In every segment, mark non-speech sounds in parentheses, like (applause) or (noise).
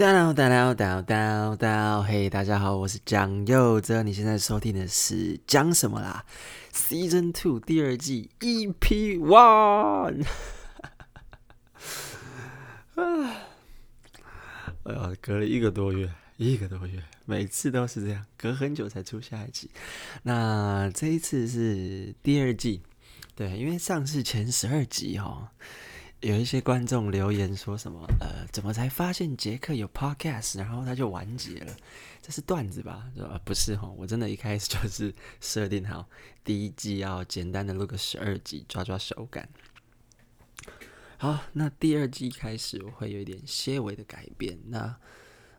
叨叨叨叨叨，嘿，大家好，我是蒋佑哲，你现在收听的是讲什么啦？Season Two 第二季 EP One。(laughs) 哎呀，隔了一个多月，一个多月，每次都是这样，隔很久才出下一集。那这一次是第二季，对，因为上次前十二集哦。有一些观众留言说什么？呃，怎么才发现杰克有 podcast，然后他就完结了？这是段子吧？是吧？不是哈，我真的一开始就是设定好第一季要简单的录个十二集，抓抓手感。好，那第二季开始我会有一点些微的改变。那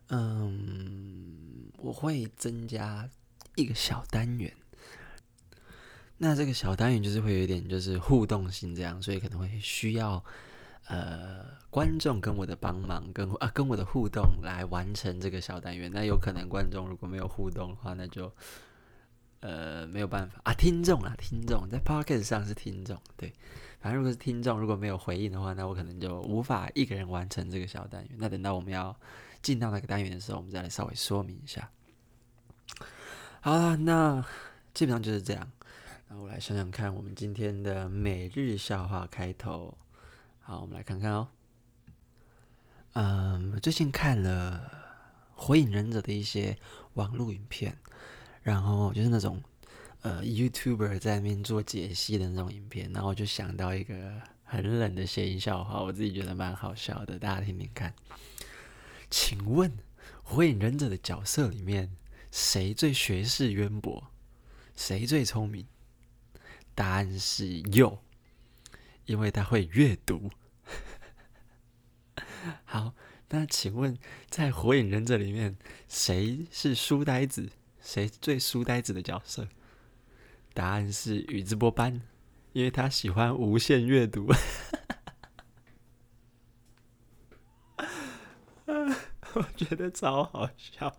嗯，我会增加一个小单元。那这个小单元就是会有一点就是互动性这样，所以可能会需要。呃，观众跟我的帮忙，跟啊跟我的互动来完成这个小单元。那有可能观众如果没有互动的话，那就呃没有办法啊。听众啊，听众在 Podcast 上是听众，对。反正如果是听众如果没有回应的话，那我可能就无法一个人完成这个小单元。那等到我们要进到那个单元的时候，我们再来稍微说明一下。好了，那基本上就是这样。那我来想想看，我们今天的每日笑话开头。好，我们来看看哦。嗯，最近看了《火影忍者》的一些网络影片，然后就是那种呃 YouTuber 在那边做解析的那种影片，然后我就想到一个很冷的谐音笑话，我自己觉得蛮好笑的，大家听听看。请问《火影忍者》的角色里面，谁最学识渊博？谁最聪明？答案是鼬，因为他会阅读。好，那请问，在《火影忍者》里面，谁是书呆子？谁最书呆子的角色？答案是宇智波斑，因为他喜欢无限阅读。(laughs) 我觉得超好笑。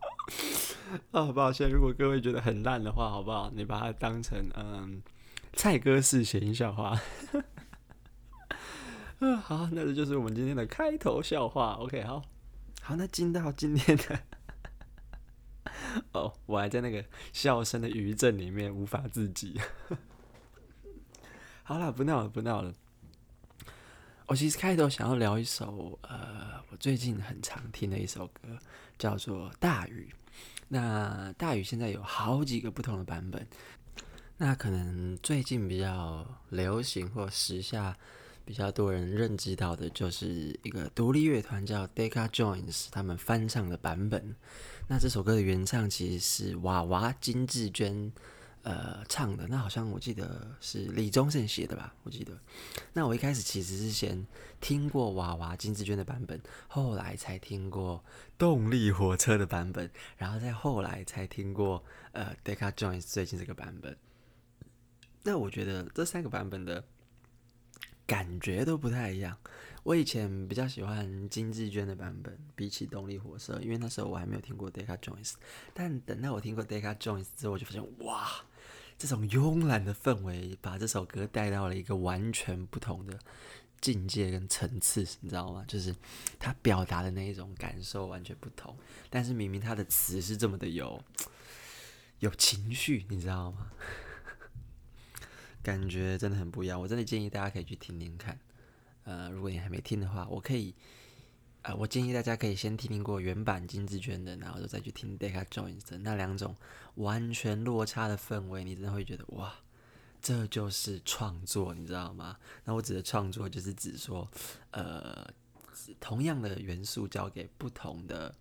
哦，抱歉，如果各位觉得很烂的话，好不好？你把它当成嗯，蔡哥式谐音笑话。(laughs) 好，那这就是我们今天的开头笑话。OK，好，好，那进到今天的，哦，我还在那个笑声的余震里面无法自己。(laughs) 好了，不闹了，不闹了。我其实开头想要聊一首，呃，我最近很常听的一首歌，叫做《大雨》。那《大雨》现在有好几个不同的版本。那可能最近比较流行或时下。比较多人认知到的就是一个独立乐团叫 Deca Joins，他们翻唱的版本。那这首歌的原唱其实是娃娃金志娟呃唱的，那好像我记得是李宗盛写的吧？我记得。那我一开始其实是先听过娃娃金志娟的版本，后来才听过动力火车的版本，然后再后来才听过呃 Deca Joins 最近这个版本。那我觉得这三个版本的。感觉都不太一样。我以前比较喜欢金智娟的版本，比起动力火车，因为那时候我还没有听过 Deca Joins。但等到我听过 Deca Joins 之后，我就发现，哇，这种慵懒的氛围，把这首歌带到了一个完全不同的境界跟层次，你知道吗？就是他表达的那一种感受完全不同，但是明明他的词是这么的有有情绪，你知道吗？感觉真的很不一样，我真的建议大家可以去听听看。呃，如果你还没听的话，我可以，呃，我建议大家可以先听听过原版金志娟的，然后就再去听 Deca Joins 的那两种完全落差的氛围，你真的会觉得哇，这就是创作，你知道吗？那我指的创作就是指说，呃，同样的元素交给不同的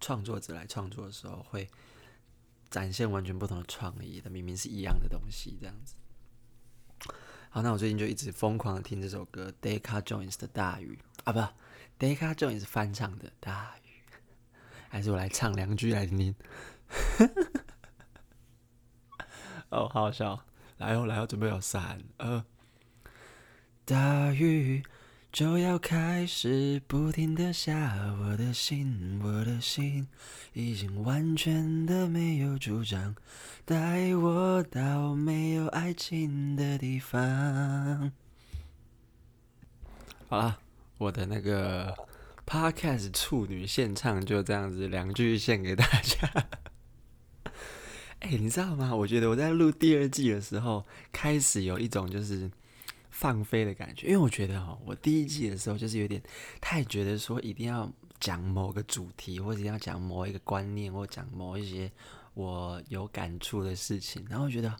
创作者来创作的时候，会展现完全不同的创意。它明明是一样的东西，这样子。好，那我最近就一直疯狂的听这首歌，Deca Joins 的大雨啊，不，Deca Joins 翻唱的大雨，还是我来唱两句来听听。(laughs) 哦，好好笑，来哦，来哦，准备有三二，大雨。就要开始不停的下，我的心，我的心已经完全的没有主张，带我到没有爱情的地方。好了，我的那个 Podcast 处女献唱就这样子两句献给大家。(laughs) 哎、你知道吗？我觉得我在录第二季的时候，开始有一种就是放飞的感觉，因为我觉得哦，我第一季的时候就是有点太觉得说一定要讲某个主题，或者要讲某一个观念，或讲某一些我有感触的事情，然后觉得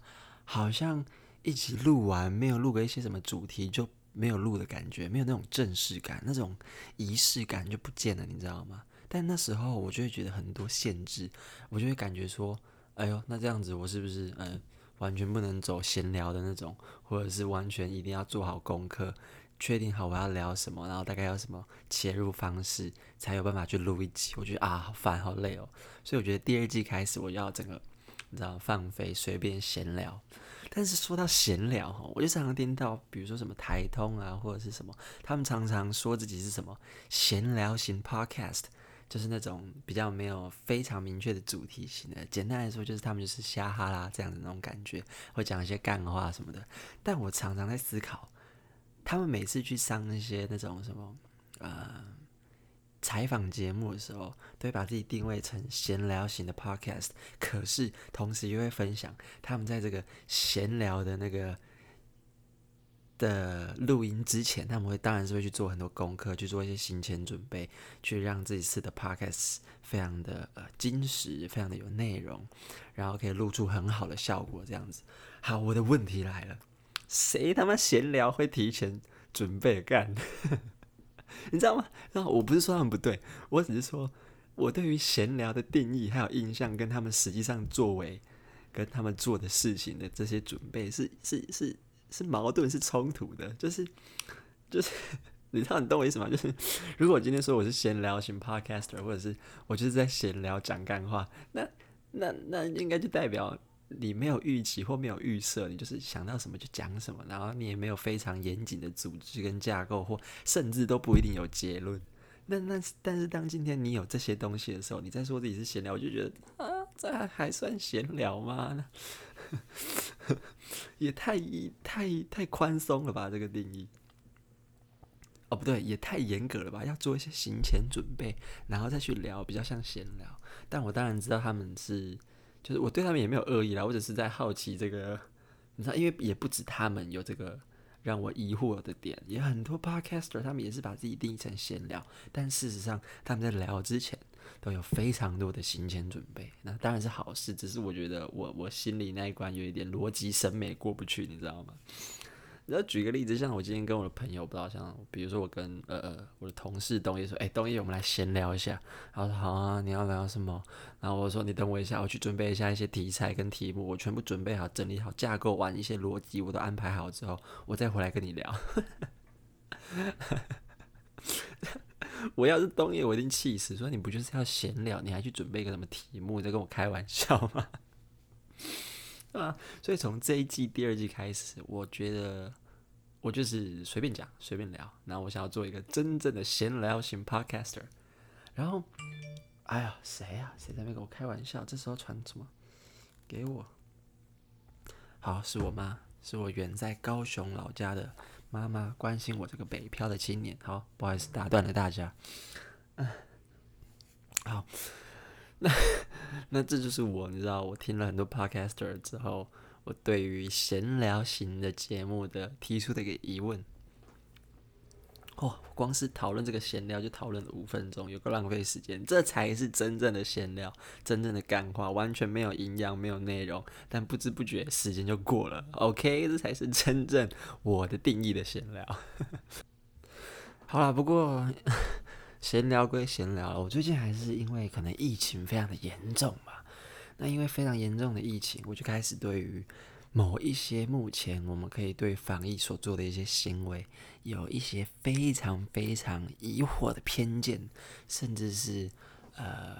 好像一起录完没有录个一些什么主题就没有录的感觉，没有那种正式感，那种仪式感就不见了，你知道吗？但那时候我就会觉得很多限制，我就会感觉说。哎呦，那这样子我是不是嗯，完全不能走闲聊的那种，或者是完全一定要做好功课，确定好我要聊什么，然后大概要什么切入方式，才有办法去录一集？我觉得啊，好烦，好累哦。所以我觉得第二季开始我要整个你知道放飞，随便闲聊。但是说到闲聊哈，我就常常听到，比如说什么台通啊，或者是什么，他们常常说自己是什么闲聊型 podcast。就是那种比较没有非常明确的主题型的，简单来说就是他们就是瞎哈啦这样的那种感觉，会讲一些干话什么的。但我常常在思考，他们每次去上那些那种什么呃采访节目的时候，都会把自己定位成闲聊型的 podcast，可是同时又会分享他们在这个闲聊的那个。的录音之前，他们会当然是会去做很多功课，去做一些行前准备，去让这一次的 podcast 非常的呃精实，非常的有内容，然后可以录出很好的效果。这样子，好，我的问题来了，谁他妈闲聊会提前准备干？(laughs) 你知道吗？那我不是说他们不对，我只是说我对于闲聊的定义还有印象，跟他们实际上作为跟他们做的事情的这些准备是是是。是是矛盾，是冲突的，就是就是，你知道你懂我意思吗？就是如果我今天说我是闲聊型 podcaster，或者是我就是在闲聊讲干话，那那那应该就代表你没有预期或没有预设，你就是想到什么就讲什么，然后你也没有非常严谨的组织跟架构，或甚至都不一定有结论。那那但是当今天你有这些东西的时候，你再说自己是闲聊，我就觉得啊，这还还算闲聊吗？(laughs) 也太太太宽松了吧，这个定义。哦，不对，也太严格了吧？要做一些行前准备，然后再去聊，比较像闲聊。但我当然知道他们是，就是我对他们也没有恶意啦，我只是在好奇这个，你知道，因为也不止他们有这个让我疑惑的点，也很多 podcaster 他们也是把自己定义成闲聊，但事实上他们在聊之前。都有非常多的行前准备，那当然是好事。只是我觉得我我心里那一关有一点逻辑审美过不去，你知道吗？然后举个例子，像我今天跟我的朋友，不知道像比如说我跟呃呃我的同事东叶说，哎，东叶，我们来闲聊一下。然后说好啊，你要聊什么？然后我说你等我一下，我去准备一下一些题材跟题目，我全部准备好，整理好架构完一些逻辑，我都安排好之后，我再回来跟你聊。我要是东叶，我一定气死。说你不就是要闲聊，你还去准备一个什么题目，在跟我开玩笑吗？(laughs) 啊，所以从这一季第二季开始，我觉得我就是随便讲，随便聊。那我想要做一个真正的闲聊型 podcaster。然后，哎呀，谁呀？谁在那边跟我开玩笑？这时候传什么？给我。好，是我妈，是我远在高雄老家的。妈妈关心我这个北漂的青年，好，不好意思打断了大家。嗯，好，(laughs) 那那这就是我，你知道，我听了很多 podcaster 之后，我对于闲聊型的节目的提出的一个疑问。哦，光是讨论这个闲聊就讨论了五分钟，有个浪费时间。这才是真正的闲聊，真正的干话，完全没有营养，没有内容，但不知不觉时间就过了。OK，这才是真正我的定义的闲聊。(laughs) 好了，不过 (laughs) 闲聊归闲聊，我最近还是因为可能疫情非常的严重嘛，那因为非常严重的疫情，我就开始对于。某一些目前我们可以对防疫所做的一些行为，有一些非常非常疑惑的偏见，甚至是呃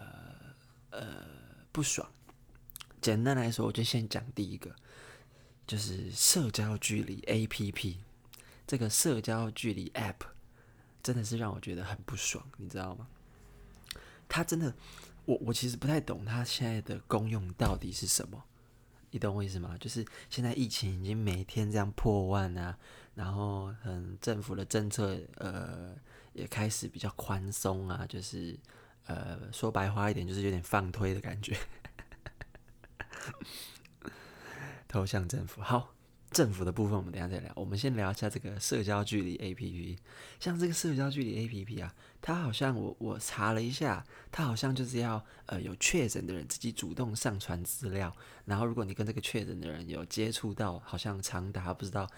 呃不爽。简单来说，我就先讲第一个，就是社交距离 APP，这个社交距离 App 真的是让我觉得很不爽，你知道吗？它真的，我我其实不太懂它现在的功用到底是什么。你懂我意思吗？就是现在疫情已经每天这样破万啊，然后嗯，政府的政策呃也开始比较宽松啊，就是呃说白话一点，就是有点放推的感觉。(laughs) 投向政府，好，政府的部分我们等下再聊。我们先聊一下这个社交距离 APP，像这个社交距离 APP 啊，它好像我我查了一下，它好像就是要呃有确诊的人自己主动上传资料，然后如果你跟这个确诊的人有接触到，好像长达不知道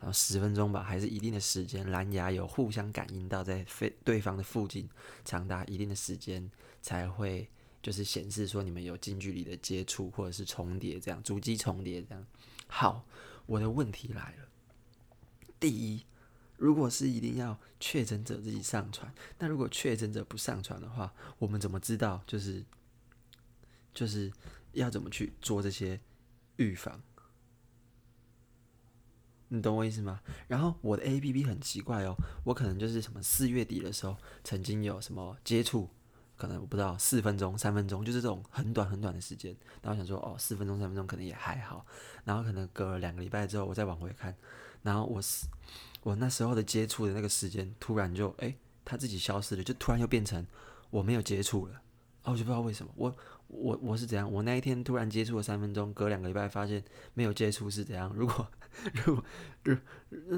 然后十分钟吧，还是一定的时间，蓝牙有互相感应到在非对方的附近，长达一定的时间才会。就是显示说你们有近距离的接触或者是重叠，这样足迹重叠这样。好，我的问题来了。第一，如果是一定要确诊者自己上传，那如果确诊者不上传的话，我们怎么知道？就是就是要怎么去做这些预防？你懂我意思吗？然后我的 APP 很奇怪哦，我可能就是什么四月底的时候曾经有什么接触。可能我不知道四分钟、三分钟，就是这种很短很短的时间。然后想说，哦，四分钟、三分钟可能也还好。然后可能隔了两个礼拜之后，我再往回看，然后我是我那时候的接触的那个时间，突然就哎，他自己消失了，就突然又变成我没有接触了。哦，我就不知道为什么，我我我是怎样？我那一天突然接触了三分钟，隔两个礼拜发现没有接触是怎样？如果 (laughs) 如如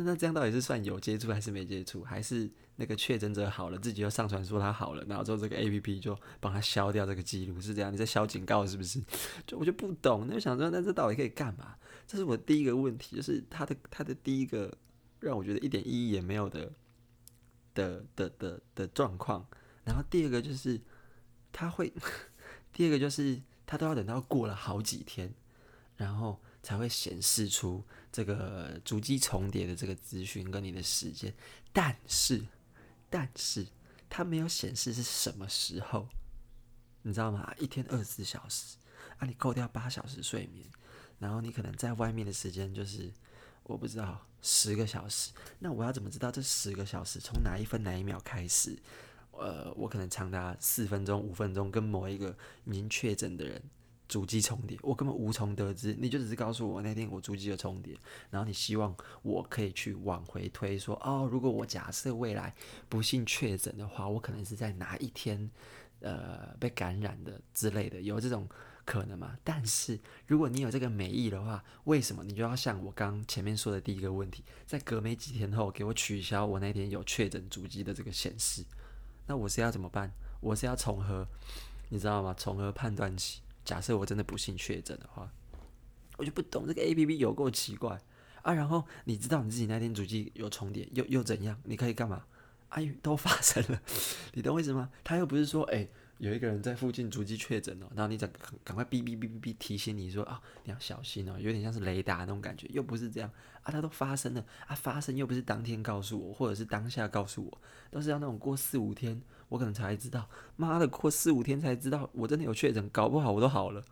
那这样到底是算有接触还是没接触？还是？那个确诊者好了，自己又上传说他好了，然后之后这个 APP 就帮他消掉这个记录，是这样？你在消警告是不是？(laughs) 就我就不懂，那就想说，那这到底可以干嘛？这是我第一个问题，就是他的他的第一个让我觉得一点意义也没有的的的的的状况。然后第二个就是他会，(laughs) 第二个就是他都要等到过了好几天，然后才会显示出这个足迹重叠的这个资讯跟你的时间，但是。但是它没有显示是什么时候，你知道吗？一天二十四小时啊，你扣掉八小时睡眠，然后你可能在外面的时间就是我不知道十个小时。那我要怎么知道这十个小时从哪一分哪一秒开始？呃，我可能长达四分钟、五分钟跟某一个已经确诊的人。主机重叠，我根本无从得知。你就只是告诉我那天我主机有重叠，然后你希望我可以去往回推说，哦，如果我假设未来不幸确诊的话，我可能是在哪一天呃被感染的之类的，有这种可能吗？但是如果你有这个美意的话，为什么你就要像我刚前面说的第一个问题，在隔没几天后给我取消我那天有确诊主机的这个显示？那我是要怎么办？我是要从何，你知道吗？从何判断起？假设我真的不幸确诊的话，我就不懂这个 APP 有够奇怪啊！然后你知道你自己那天主机有重叠，又又怎样？你可以干嘛？哎、啊，都发生了，(laughs) 你懂我意思吗？他又不是说，哎、有一个人在附近足迹确诊了，然后你赶赶快哔哔哔哔哔提醒你说啊，你要小心哦，有点像是雷达那种感觉，又不是这样啊，它都发生了啊，发生又不是当天告诉我，或者是当下告诉我，都是要那种过四五天。我可能才知道，妈的，过四五天才知道，我真的有确诊，搞不好我都好了。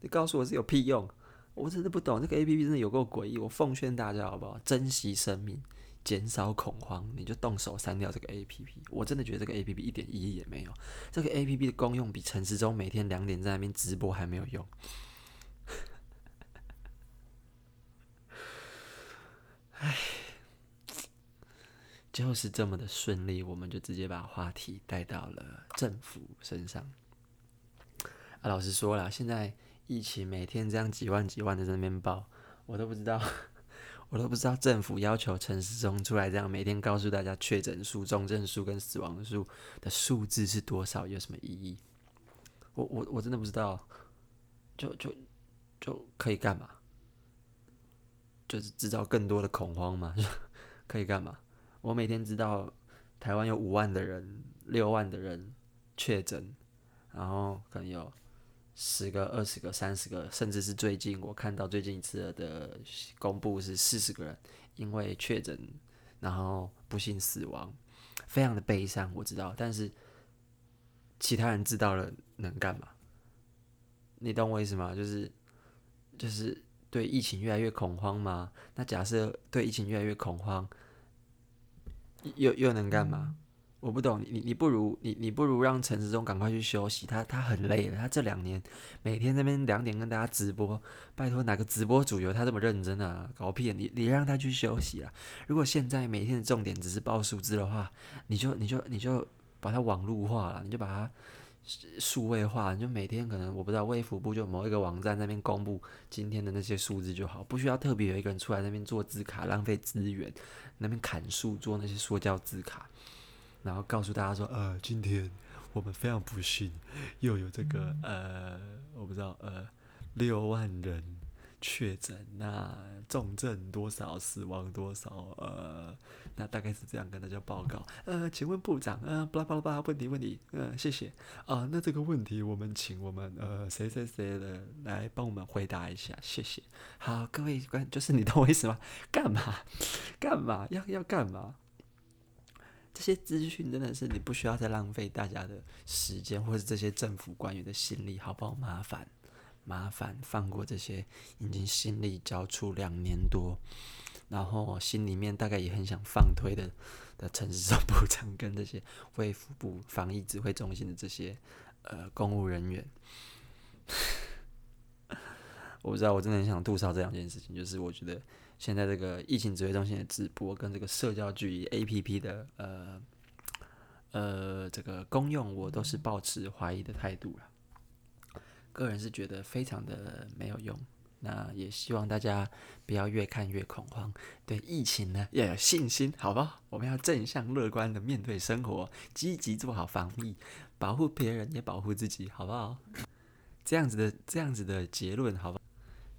你告诉我是有屁用？我真的不懂，这个 APP 真的有够诡异。我奉劝大家好不好？珍惜生命，减少恐慌，你就动手删掉这个 APP。我真的觉得这个 APP 一点意义也没有。这个 APP 的功用比陈时中每天两点在那边直播还没有用。(laughs) 唉。就是这么的顺利，我们就直接把话题带到了政府身上。啊，老实说了，现在疫情每天这样几万几万的在那边报，我都不知道，我都不知道政府要求陈时中出来这样每天告诉大家确诊数、重症数跟死亡数的数字是多少，有什么意义？我我我真的不知道，就就就可以干嘛？就是制造更多的恐慌吗？(laughs) 可以干嘛？我每天知道台湾有五万的人、六万的人确诊，然后可能有十个、二十个、三十个，甚至是最近我看到最近一次的公布是四十个人因为确诊，然后不幸死亡，非常的悲伤。我知道，但是其他人知道了能干嘛？你懂我意思吗？就是就是对疫情越来越恐慌吗？那假设对疫情越来越恐慌。又又能干嘛？我不懂你，你不如你，你不如让陈时中赶快去休息，他他很累了，他这两年每天那边两点跟大家直播，拜托哪个直播主有他这么认真啊？搞屁！你你让他去休息啊！如果现在每天的重点只是报数字的话，你就你就你就把它网络化了，你就把它数位化，你就每天可能我不知道卫福部就某一个网站那边公布今天的那些数字就好，不需要特别有一个人出来那边做字卡，浪费资源，那边砍树做那些塑胶字卡。然后告诉大家说，呃，今天我们非常不幸，又有这个呃，我不知道呃，六万人确诊，那重症多少，死亡多少，呃，那大概是这样跟大家报告。呃，请问部长，呃，巴拉巴拉巴拉，问题问题，呃，谢谢。啊、呃，那这个问题我们请我们呃谁谁谁的来帮我们回答一下，谢谢。好，各位观，就是你懂我意思吗？干嘛？干嘛？要要干嘛？这些资讯真的是你不需要再浪费大家的时间，或是这些政府官员的心力，好不好？麻烦，麻烦放过这些已经心力交瘁两年多，然后心里面大概也很想放推的的陈市部长跟这些卫福部防疫指挥中心的这些呃公务人员。(laughs) 我不知道，我真的很想吐槽这两件事情，就是我觉得。现在这个疫情指挥中心的直播跟这个社交距离 APP 的呃呃这个功用，我都是抱持怀疑的态度了。个人是觉得非常的没有用。那也希望大家不要越看越恐慌，对疫情呢要有信心，好不好？我们要正向乐观的面对生活，积极做好防疫，保护别人也保护自己，好不好？这样子的这样子的结论，好不？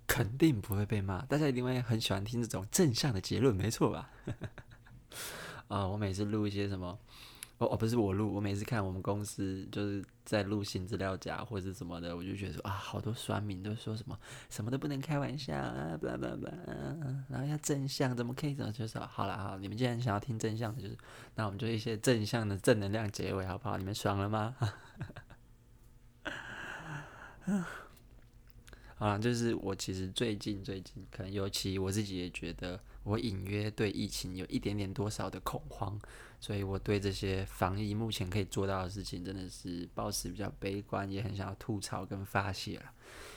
肯定不会被骂，大家一定会很喜欢听这种正向的结论，没错吧？啊、(laughs) 我每次录一些什么，哦哦，不是我录，我每次看我们公司就是在录新资料夹或者什么的，我就觉得说啊，好多酸民都说什么什么都不能开玩笑啊，不啦不不，然后要正向，怎么可以怎么就说好了好，你们既然想要听正向的，就是那我们就一些正向的正能量结尾，好不好？你们爽了吗？(laughs) 啊，就是我其实最近最近，可能尤其我自己也觉得，我隐约对疫情有一点点多少的恐慌，所以我对这些防疫目前可以做到的事情，真的是保持比较悲观，也很想要吐槽跟发泄了。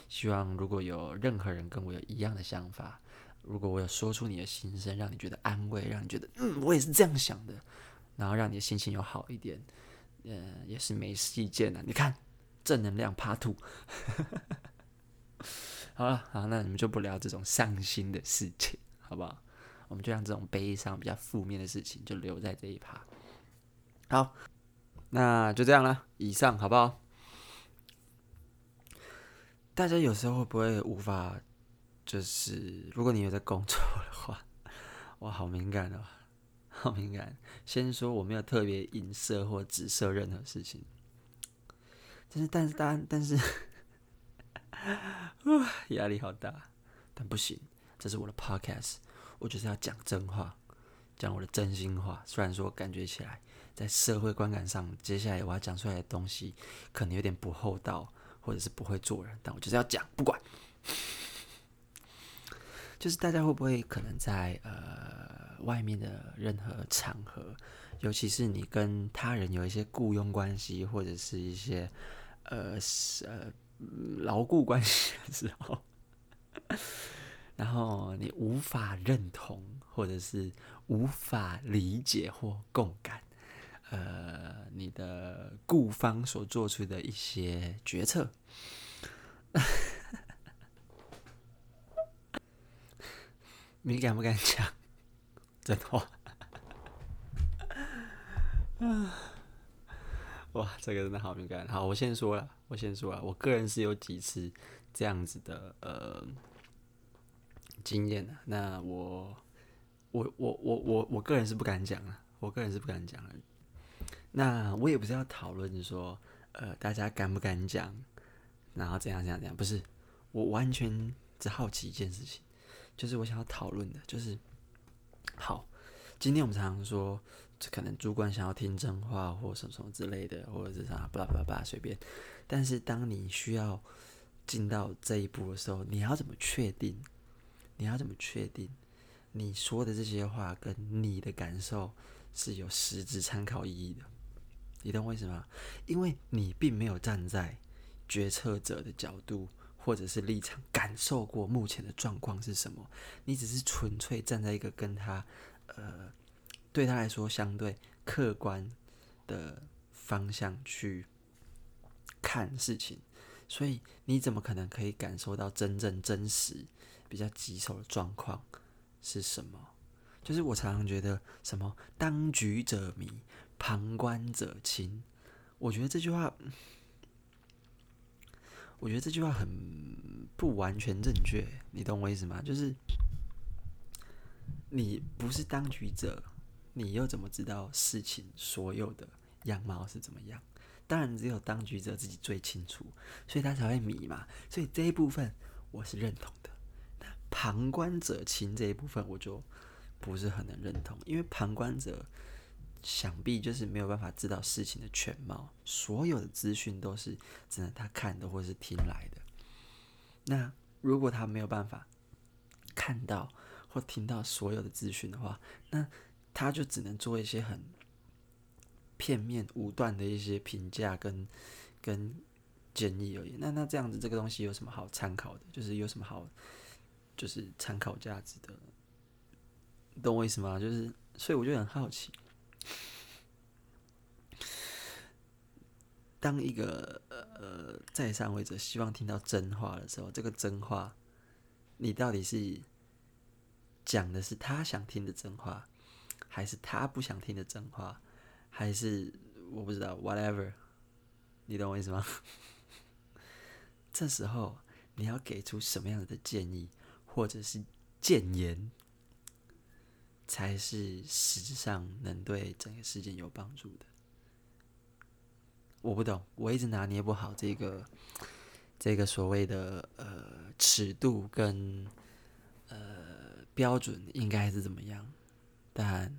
希望如果有任何人跟我有一样的想法，如果我有说出你的心声，让你觉得安慰，让你觉得嗯，我也是这样想的，然后让你的心情有好一点，嗯、呃，也是没事一件的。你看，正能量 Part Two。(laughs) 好了，好，那你们就不聊这种伤心的事情，好不好？(laughs) 我们就让这种悲伤、比较负面的事情就留在这一趴。好，那就这样了。以上好不好？大家有时候会不会无法，就是如果你有在工作的话，(laughs) 哇，好敏感哦，(laughs) 好敏感。先说我没有特别影射或指涉任何事情，但是，但是，但，但是。(laughs) 压力好大，但不行，这是我的 podcast，我就是要讲真话，讲我的真心话。虽然说感觉起来在社会观感上，接下来我要讲出来的东西可能有点不厚道，或者是不会做人，但我就是要讲，不管。就是大家会不会可能在呃外面的任何场合，尤其是你跟他人有一些雇佣关系，或者是一些呃呃。牢固关系的时候，(laughs) 然后你无法认同，或者是无法理解或共感，呃，你的雇方所做出的一些决策，(laughs) 你敢不敢讲真话？(laughs) 哇，这个真的好敏感。好，我先说了。我先说了，我个人是有几次这样子的呃经验的。那我我我我我我个人是不敢讲了，我个人是不敢讲了。那我也不是要讨论说呃大家敢不敢讲，然后怎样怎样怎样，不是，我完全只好奇一件事情，就是我想要讨论的，就是好，今天我们常常说。这可能主管想要听真话，或什么什么之类的，或者是啥，巴拉巴拉巴拉，随便。但是当你需要进到这一步的时候，你要怎么确定？你要怎么确定你说的这些话跟你的感受是有实质参考意义的？你懂我意思吗？因为你并没有站在决策者的角度或者是立场，感受过目前的状况是什么，你只是纯粹站在一个跟他呃对他来说相对客观的方向去看事情，所以你怎么可能可以感受到真正真实比较棘手的状况是什么？就是我常常觉得什么“当局者迷，旁观者清”，我觉得这句话，我觉得这句话很不完全正确。你懂我意思吗？就是你不是当局者，你又怎么知道事情所有的样貌是怎么样？当然，只有当局者自己最清楚，所以他才会迷嘛。所以这一部分我是认同的。那旁观者清这一部分，我就。不是很能认同，因为旁观者想必就是没有办法知道事情的全貌，所有的资讯都是只能他看的或是听来的。那如果他没有办法看到或听到所有的资讯的话，那他就只能做一些很片面、武断的一些评价跟跟建议而已。那那这样子，这个东西有什么好参考的？就是有什么好就是参考价值的？懂我意思吗？就是，所以我就很好奇，当一个呃在上位者希望听到真话的时候，这个真话，你到底是讲的是他想听的真话，还是他不想听的真话，还是我不知道，whatever，你懂我意思吗？(laughs) 这时候你要给出什么样的建议，或者是建言？才是实质上能对整个事件有帮助的。我不懂，我一直拿捏不好这个这个所谓的呃尺度跟呃标准应该是怎么样，但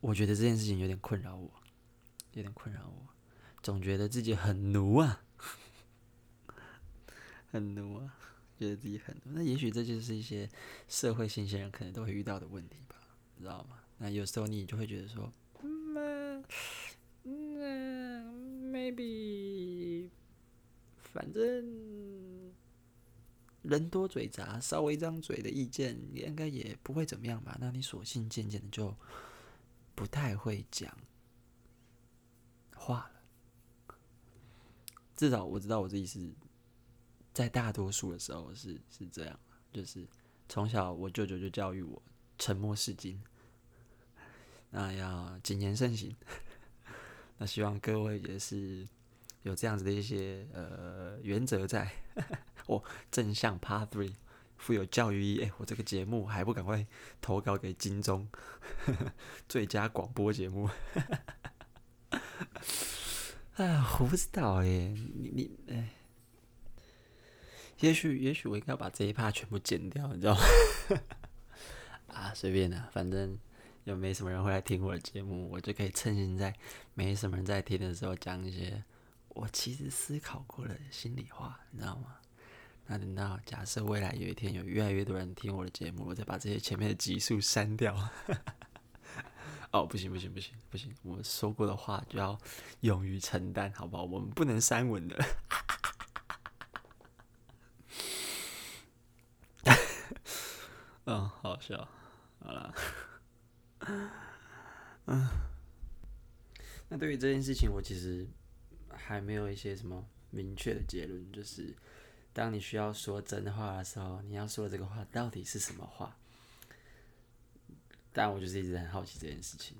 我觉得这件事情有点困扰我，有点困扰我，总觉得自己很奴啊，很奴啊，觉得自己很奴。那也许这就是一些社会新鲜人可能都会遇到的问题吧。知道吗？那有时候你就会觉得说，嗯，嗯，maybe，反正人多嘴杂，稍微一张嘴的意见应该也不会怎么样吧？那你索性渐渐的就不太会讲话了。至少我知道我自己是在大多数的时候是是这样，就是从小我舅舅就教育我。沉默是金，那要谨言慎行。(laughs) 那希望各位也是有这样子的一些呃原则在。哦，正向 Part Three，富有教育意义。哎，我这个节目还不赶快投稿给金钟 (laughs) 最佳广播节目？哎，(laughs) 我不知道哎，你你哎，也许也许我应该把这一趴全部剪掉，你知道吗？(laughs) 啊，随便的，反正又没什么人会来听我的节目，我就可以趁现在没什么人在听的时候讲一些我其实思考过的心里话，你知道吗？那等到假设未来有一天有越来越多人听我的节目，我再把这些前面的集数删掉。(laughs) 哦，不行不行不行不行，我说过的话就要勇于承担，好不好？我们不能删文的。(laughs) 嗯，好笑。好了，嗯，那对于这件事情，我其实还没有一些什么明确的结论。就是当你需要说真话的时候，你要说的这个话到底是什么话？但我就是一直很好奇这件事情，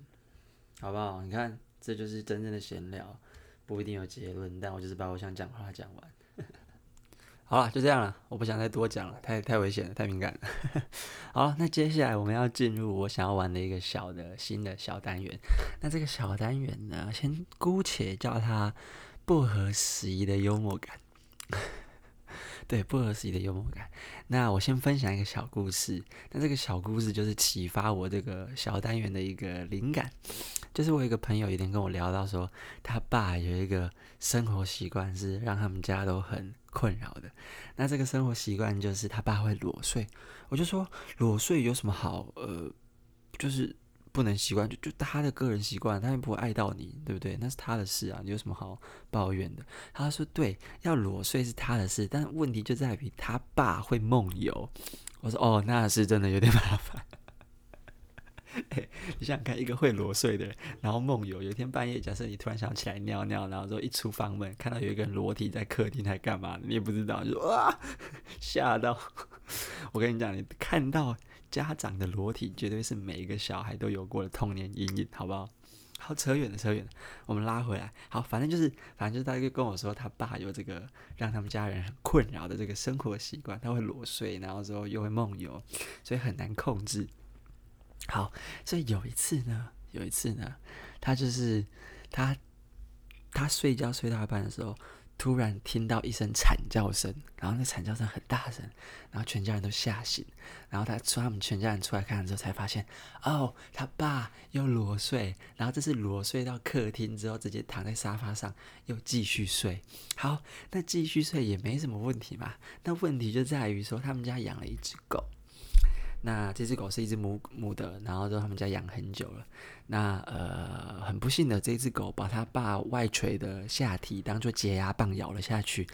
好不好？你看，这就是真正的闲聊，不一定有结论，但我就是把我想讲话讲完。(laughs) 好了，就这样了，我不想再多讲了，太太危险了，太敏感了。(laughs) 好，那接下来我们要进入我想要玩的一个小的新的小单元。那这个小单元呢，先姑且叫它不合时宜的幽默感。对，不合时宜的幽默感。那我先分享一个小故事。那这个小故事就是启发我这个小单元的一个灵感。就是我有一个朋友，有一天跟我聊到说，他爸有一个生活习惯是让他们家都很困扰的。那这个生活习惯就是他爸会裸睡。我就说裸睡有什么好？呃，就是不能习惯，就就他的个人习惯，他又不会碍到你，对不对？那是他的事啊，你有什么好抱怨的？他说对，要裸睡是他的事，但问题就在于他爸会梦游。我说哦，那是真的有点麻烦。欸、(laughs) 你想想看，一个会裸睡的人，然后梦游，有一天半夜，假设你突然想起来尿尿，然后说一出房门，看到有一个人裸体在客厅，在干嘛？你也不知道，就哇，(laughs) 吓到！我跟你讲，你看到家长的裸体，绝对是每一个小孩都有过的童年阴影，好不好？好，扯远了，扯远了，我们拉回来。好，反正就是，反正就是，他就跟我说，他爸有这个让他们家人很困扰的这个生活习惯，他会裸睡，然后之后又会梦游，所以很难控制。好，所以有一次呢，有一次呢，他就是他他睡觉睡到一半的时候，突然听到一声惨叫声，然后那惨叫声很大声，然后全家人都吓醒，然后他说他们全家人出来看了之后，才发现哦，他爸又裸睡，然后这是裸睡到客厅之后，直接躺在沙发上又继续睡。好，那继续睡也没什么问题嘛，那问题就在于说他们家养了一只狗。那这只狗是一只母母的，然后在他们家养很久了。那呃，很不幸的，这只狗把他爸外垂的下体当做解压棒咬了下去，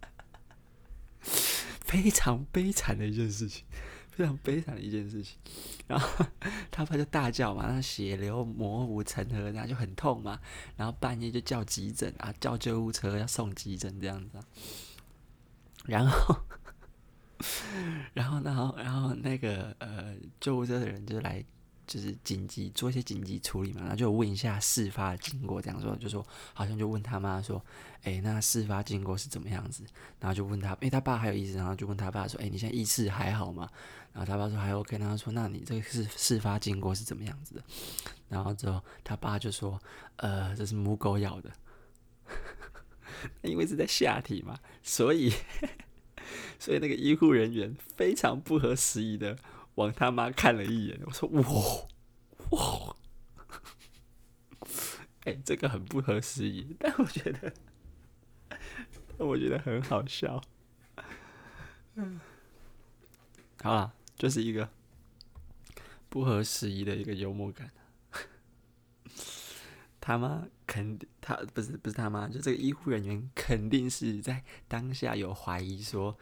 (laughs) 非常悲惨的一件事情，非常悲惨的一件事情。然后他爸就大叫嘛，那血流模糊成河，然后就很痛嘛。然后半夜就叫急诊啊，叫救护车要送急诊这样子。然后。(laughs) 然后，然后，然后那个呃，救护车的人就来，就是紧急做一些紧急处理嘛，然后就问一下事发经过，这样说，就说好像就问他妈说，哎，那事发经过是怎么样子？然后就问他，哎，他爸还有意识，然后就问他爸说，哎，你现在意识还好吗？然后他爸说还 OK，然后说，那你这个是事发经过是怎么样子的？然后之后他爸就说，呃，这是母狗咬的，(laughs) 因为是在下体嘛，所以。所以那个医护人员非常不合时宜的往他妈看了一眼，我说：“哇哇，哎、欸，这个很不合时宜，但我觉得，但我觉得很好笑。”嗯，好了，就是一个不合时宜的一个幽默感。(laughs) 他妈肯定，他不是不是他妈，就这个医护人员肯定是在当下有怀疑说，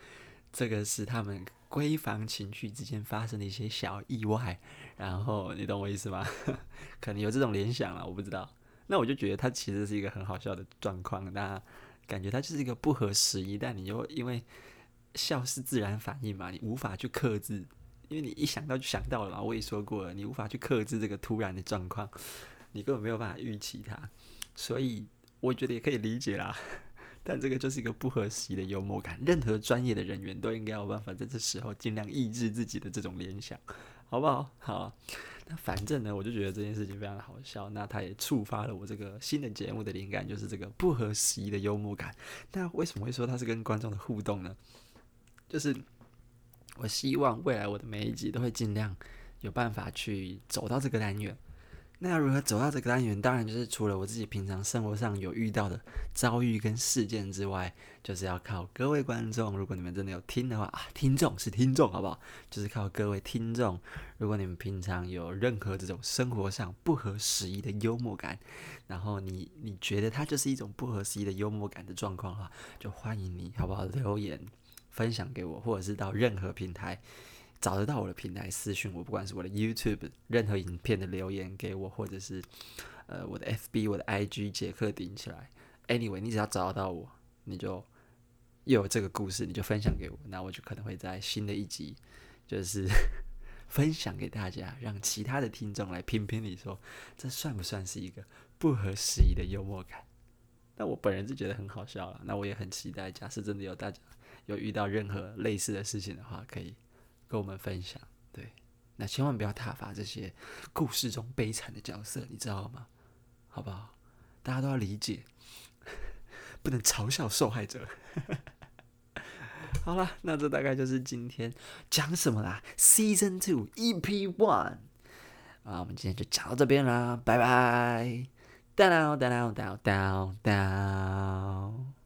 这个是他们闺房情趣之间发生的一些小意外，然后你懂我意思吗？(laughs) 可能有这种联想了，我不知道。那我就觉得他其实是一个很好笑的状况，那感觉他就是一个不合时宜，但你又因为笑是自然反应嘛，你无法去克制，因为你一想到就想到了嘛。我也说过了，你无法去克制这个突然的状况。你根本没有办法预期它，所以我觉得也可以理解啦。(laughs) 但这个就是一个不合时宜的幽默感，任何专业的人员都应该有办法在这时候尽量抑制自己的这种联想，好不好？好，那反正呢，我就觉得这件事情非常的好笑。那它也触发了我这个新的节目的灵感，就是这个不合时宜的幽默感。那为什么会说它是跟观众的互动呢？就是我希望未来我的每一集都会尽量有办法去走到这个单元。那要如何走到这个单元？当然就是除了我自己平常生活上有遇到的遭遇跟事件之外，就是要靠各位观众。如果你们真的有听的话啊，听众是听众，好不好？就是靠各位听众。如果你们平常有任何这种生活上不合时宜的幽默感，然后你你觉得它就是一种不合时宜的幽默感的状况的话，就欢迎你好不好留言分享给我，或者是到任何平台。找得到我的平台私讯我，不管是我的 YouTube 任何影片的留言给我，或者是呃我的 FB 我的 IG 杰克顶起来。Anyway，你只要找得到我，你就又有这个故事，你就分享给我，那我就可能会在新的一集就是 (laughs) 分享给大家，让其他的听众来评评理，说这算不算是一个不合时宜的幽默感？那我本人是觉得很好笑了，那我也很期待，假设真的有大家有遇到任何类似的事情的话，可以。跟我们分享，对，那千万不要挞伐这些故事中悲惨的角色，你知道吗？好不好？大家都要理解，(laughs) 不能嘲笑受害者。(laughs) 好了，那这大概就是今天讲什么啦？Season Two EP One 啊，我们今天就讲到这边啦，拜拜。Down down down down down down。